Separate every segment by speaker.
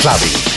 Speaker 1: Clubbing.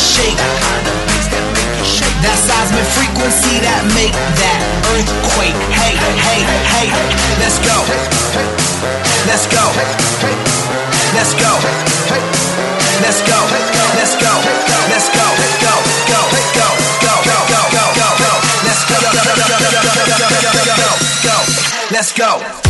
Speaker 2: you shake. That seismic frequency that
Speaker 3: make that earthquake. Hey, hey, hey,
Speaker 4: let's
Speaker 5: go. Let's go. Let's go. Let's go. Let's go. Let's go. Go. Go. Go. Go. Go. Go. Go. Go. Let's go. Go. Go. Go. Go. Go. Let's go.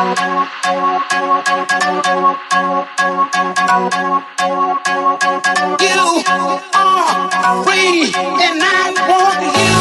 Speaker 5: You are free, and I want you.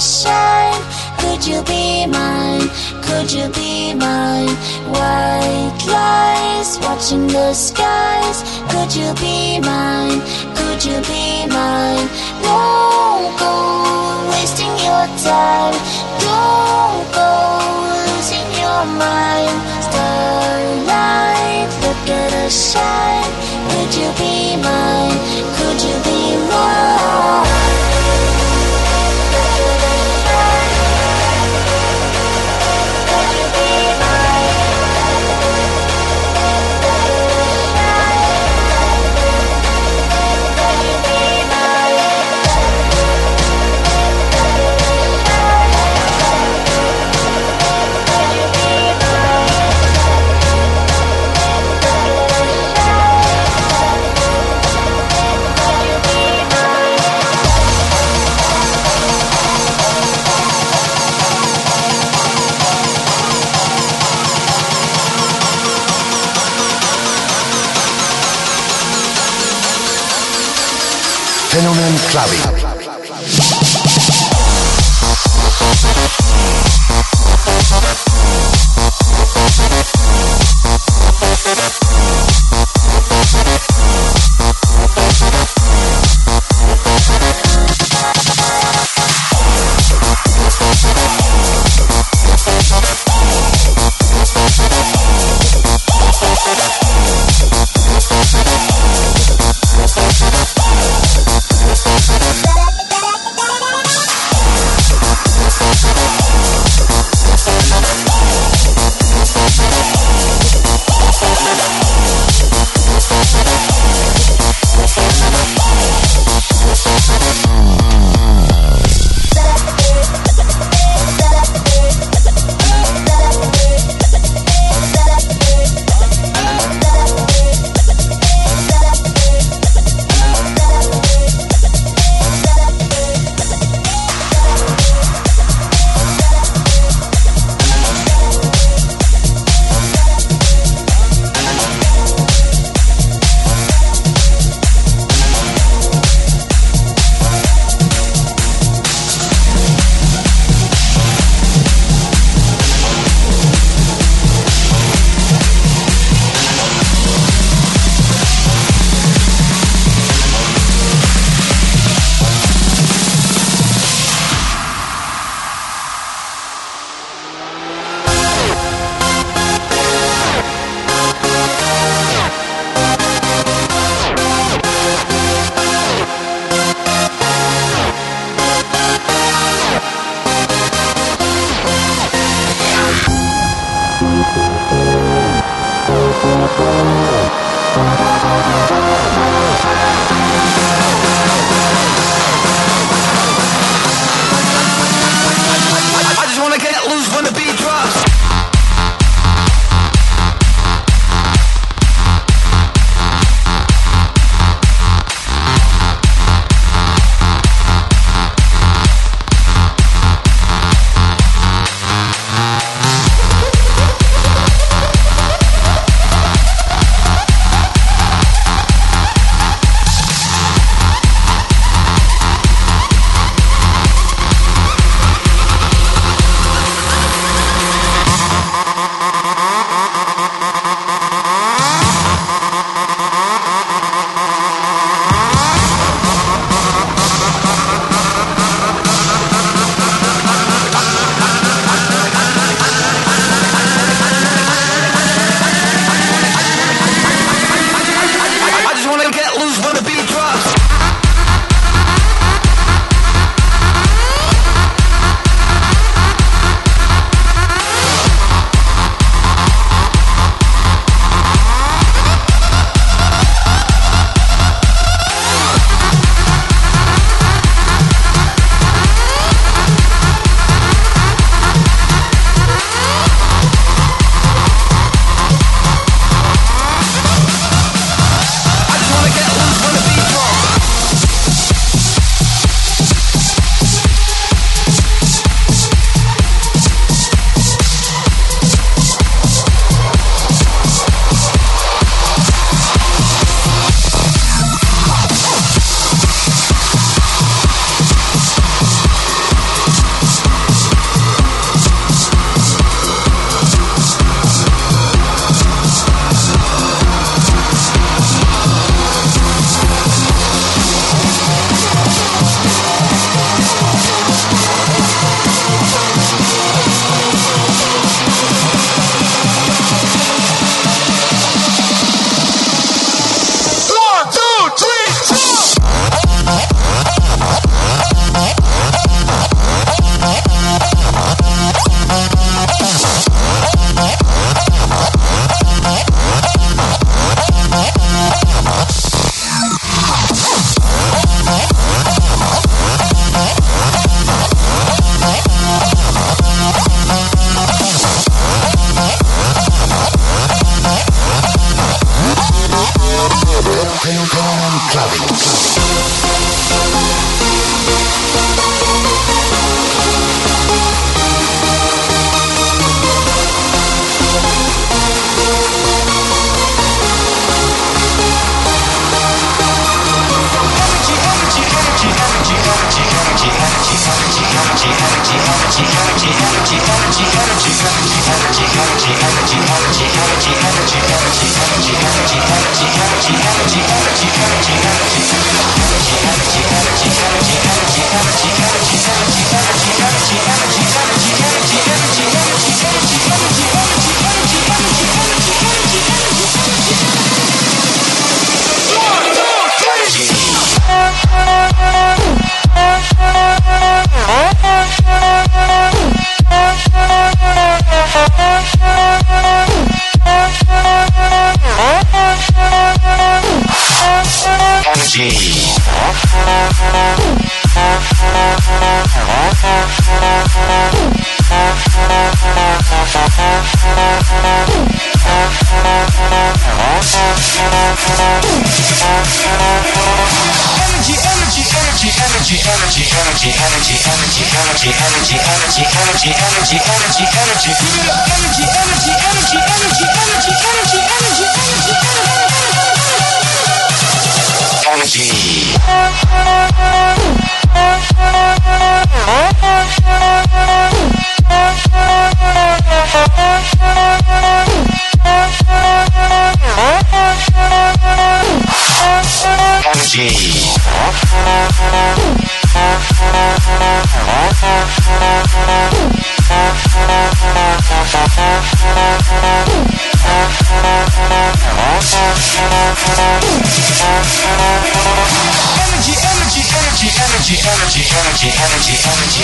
Speaker 5: shine Could you be
Speaker 4: mine? Could you be mine? White lies watching the
Speaker 6: skies Could you be mine? Could you
Speaker 4: be mine? Don't go wasting your time Don't go
Speaker 7: losing your mind Starlight, look at us shine Could you be mine? Could you
Speaker 1: be Clubbing.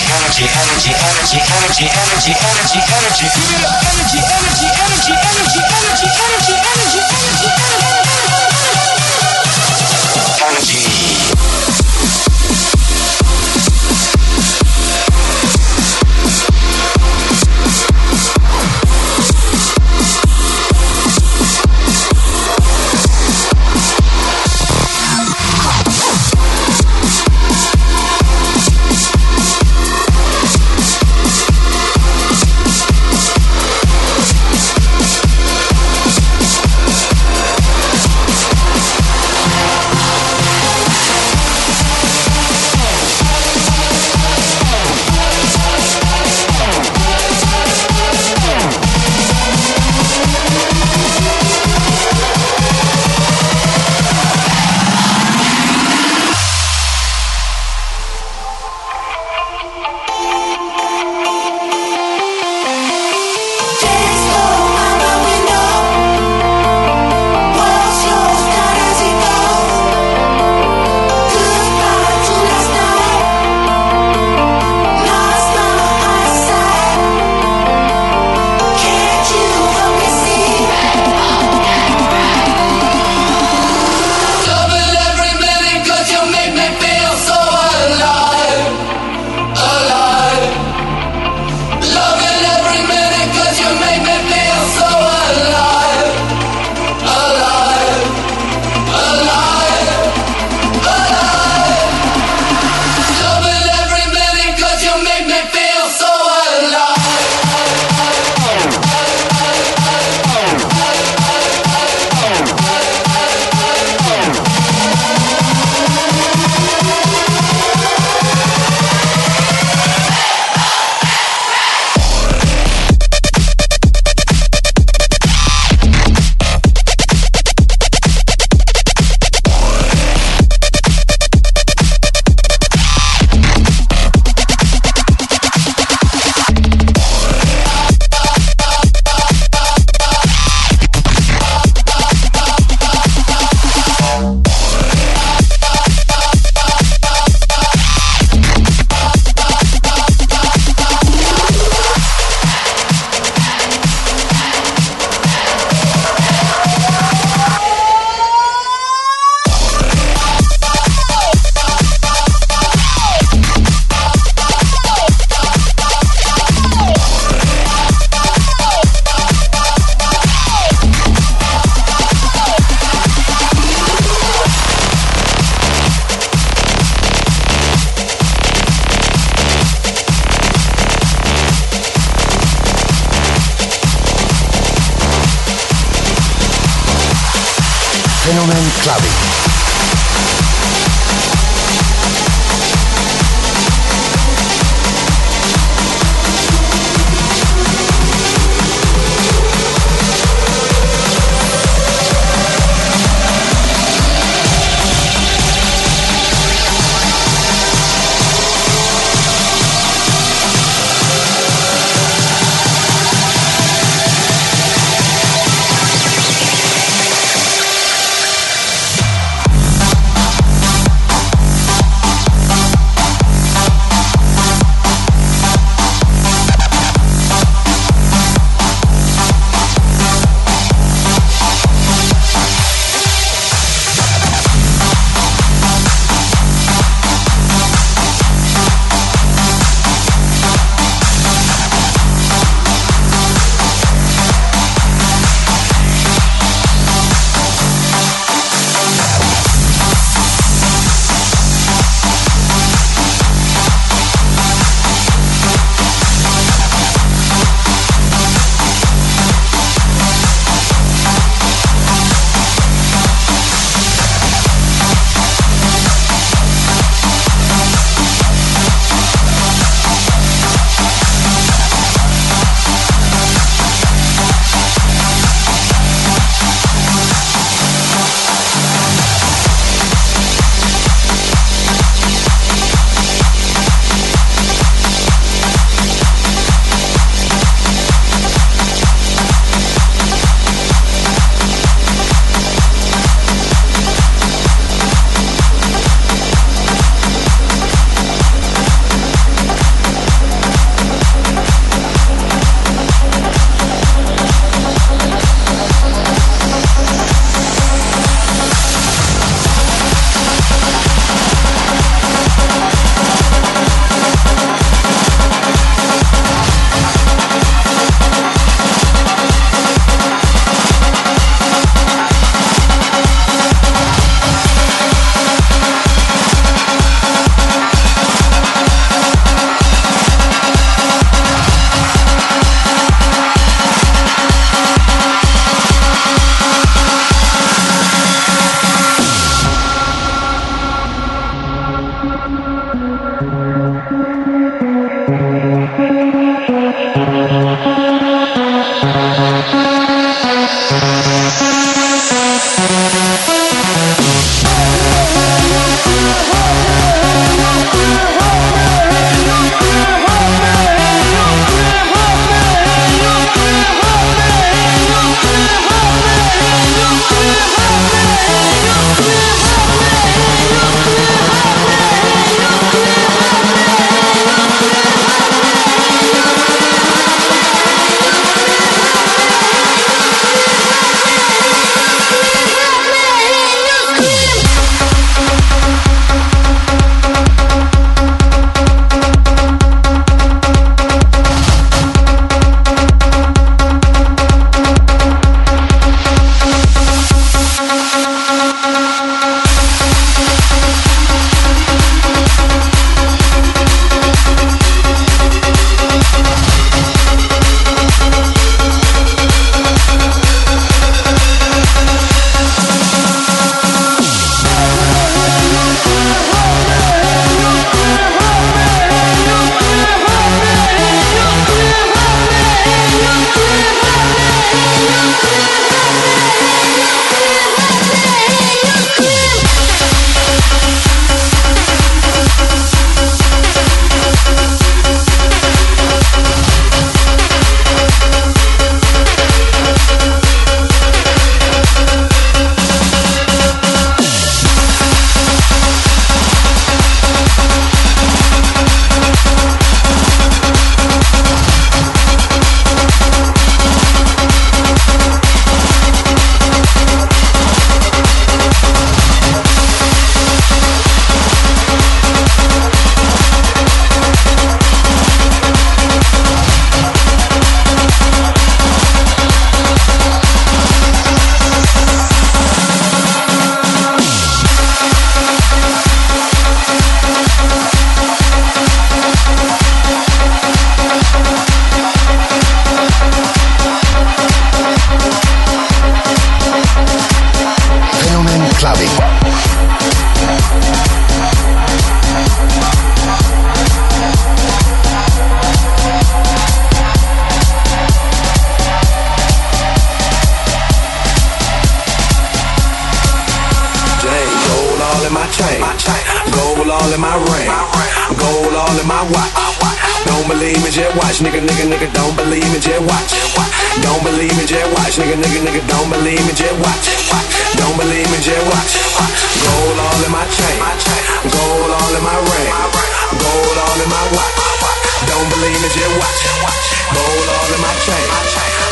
Speaker 3: energy, energy, energy, energy,
Speaker 1: energy, energy,
Speaker 3: energy. Give it up, energy, energy, energy, energy, energy,
Speaker 8: energy, energy, energy, energy.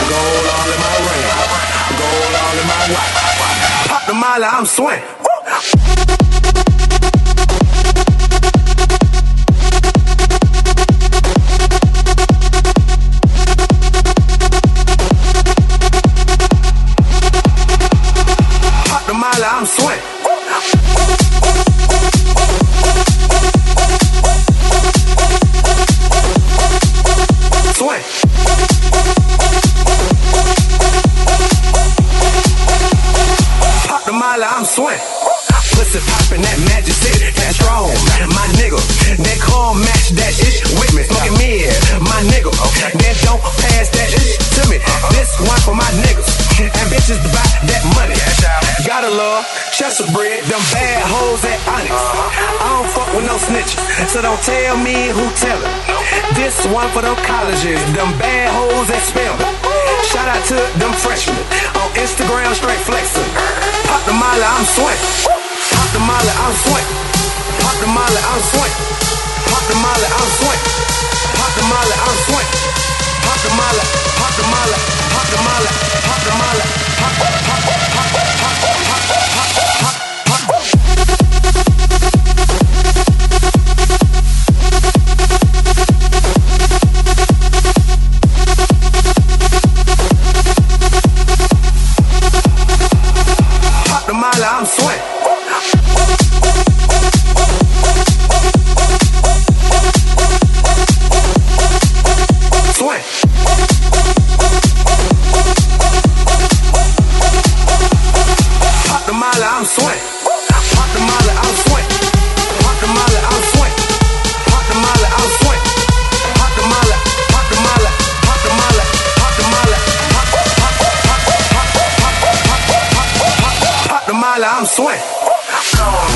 Speaker 8: Gold all in my ring. Gold all in my watch. Pop the molly, I'm swing. Pop Pussy poppin' that magic shit, that strong. My nigga, that call match that ish with me. Smoking me, my nigga. Then don't pass that ish to me. This one for my niggas. And bitches to buy that money. Gotta love Chester bread, them bad hoes at Onyx. I don't fuck with no snitches, so don't tell me who tell tellin'. This one for them colleges, them bad hoes at Spelman. Shout out to them freshmen on Instagram, straight flexing. Pop the molly, I'm swing. Pop the molly, I'm swing. Pop the molly, I'm swing. Pop the molly, I'm swing. Pop the molly, I'm swing. Pop the molly, pop the molly, pop the molly, pop the molly, pop, pop, pop, pop, pop, pop, pop, pop, I'm swing.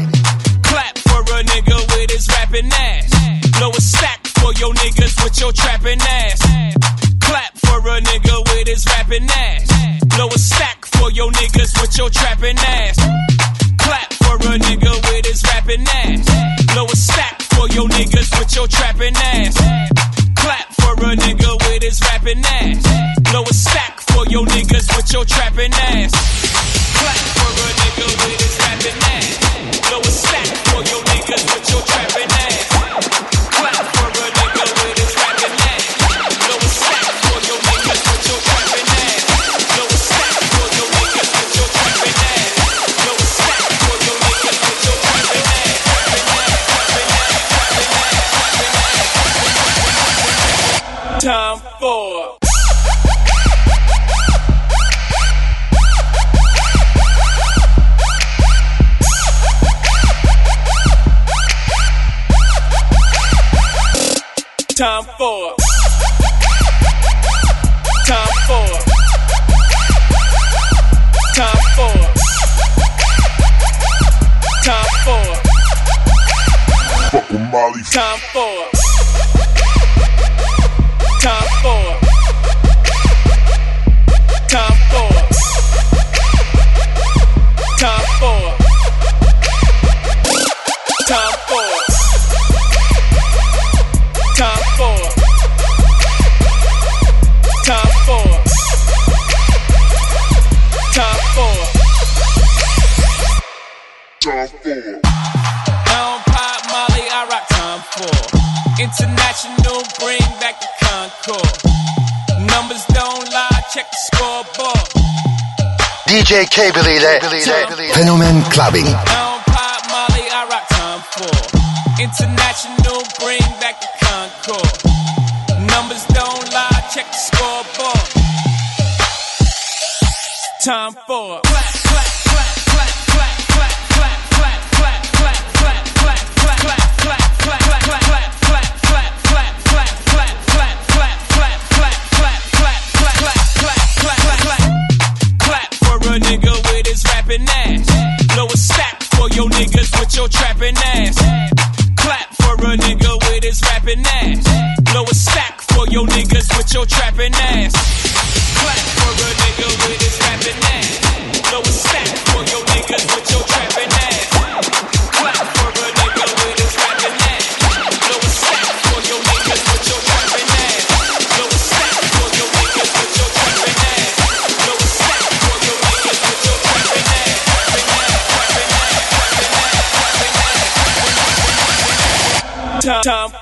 Speaker 9: Time for. Time for.
Speaker 1: DJ K believe that. Fenomen Clubbing.
Speaker 9: International, bring back the Concorde. Numbers don't lie, check the scoreboard. Time for. your trapping ass. Clap for a nigga with his rapping ass. No respect for your niggas with your trapping ass. Clap for a nigga with his ass. No for your niggas with your ass. No for your niggas with your ass. No for your niggas with your ass. Ass, ass, ass, ass.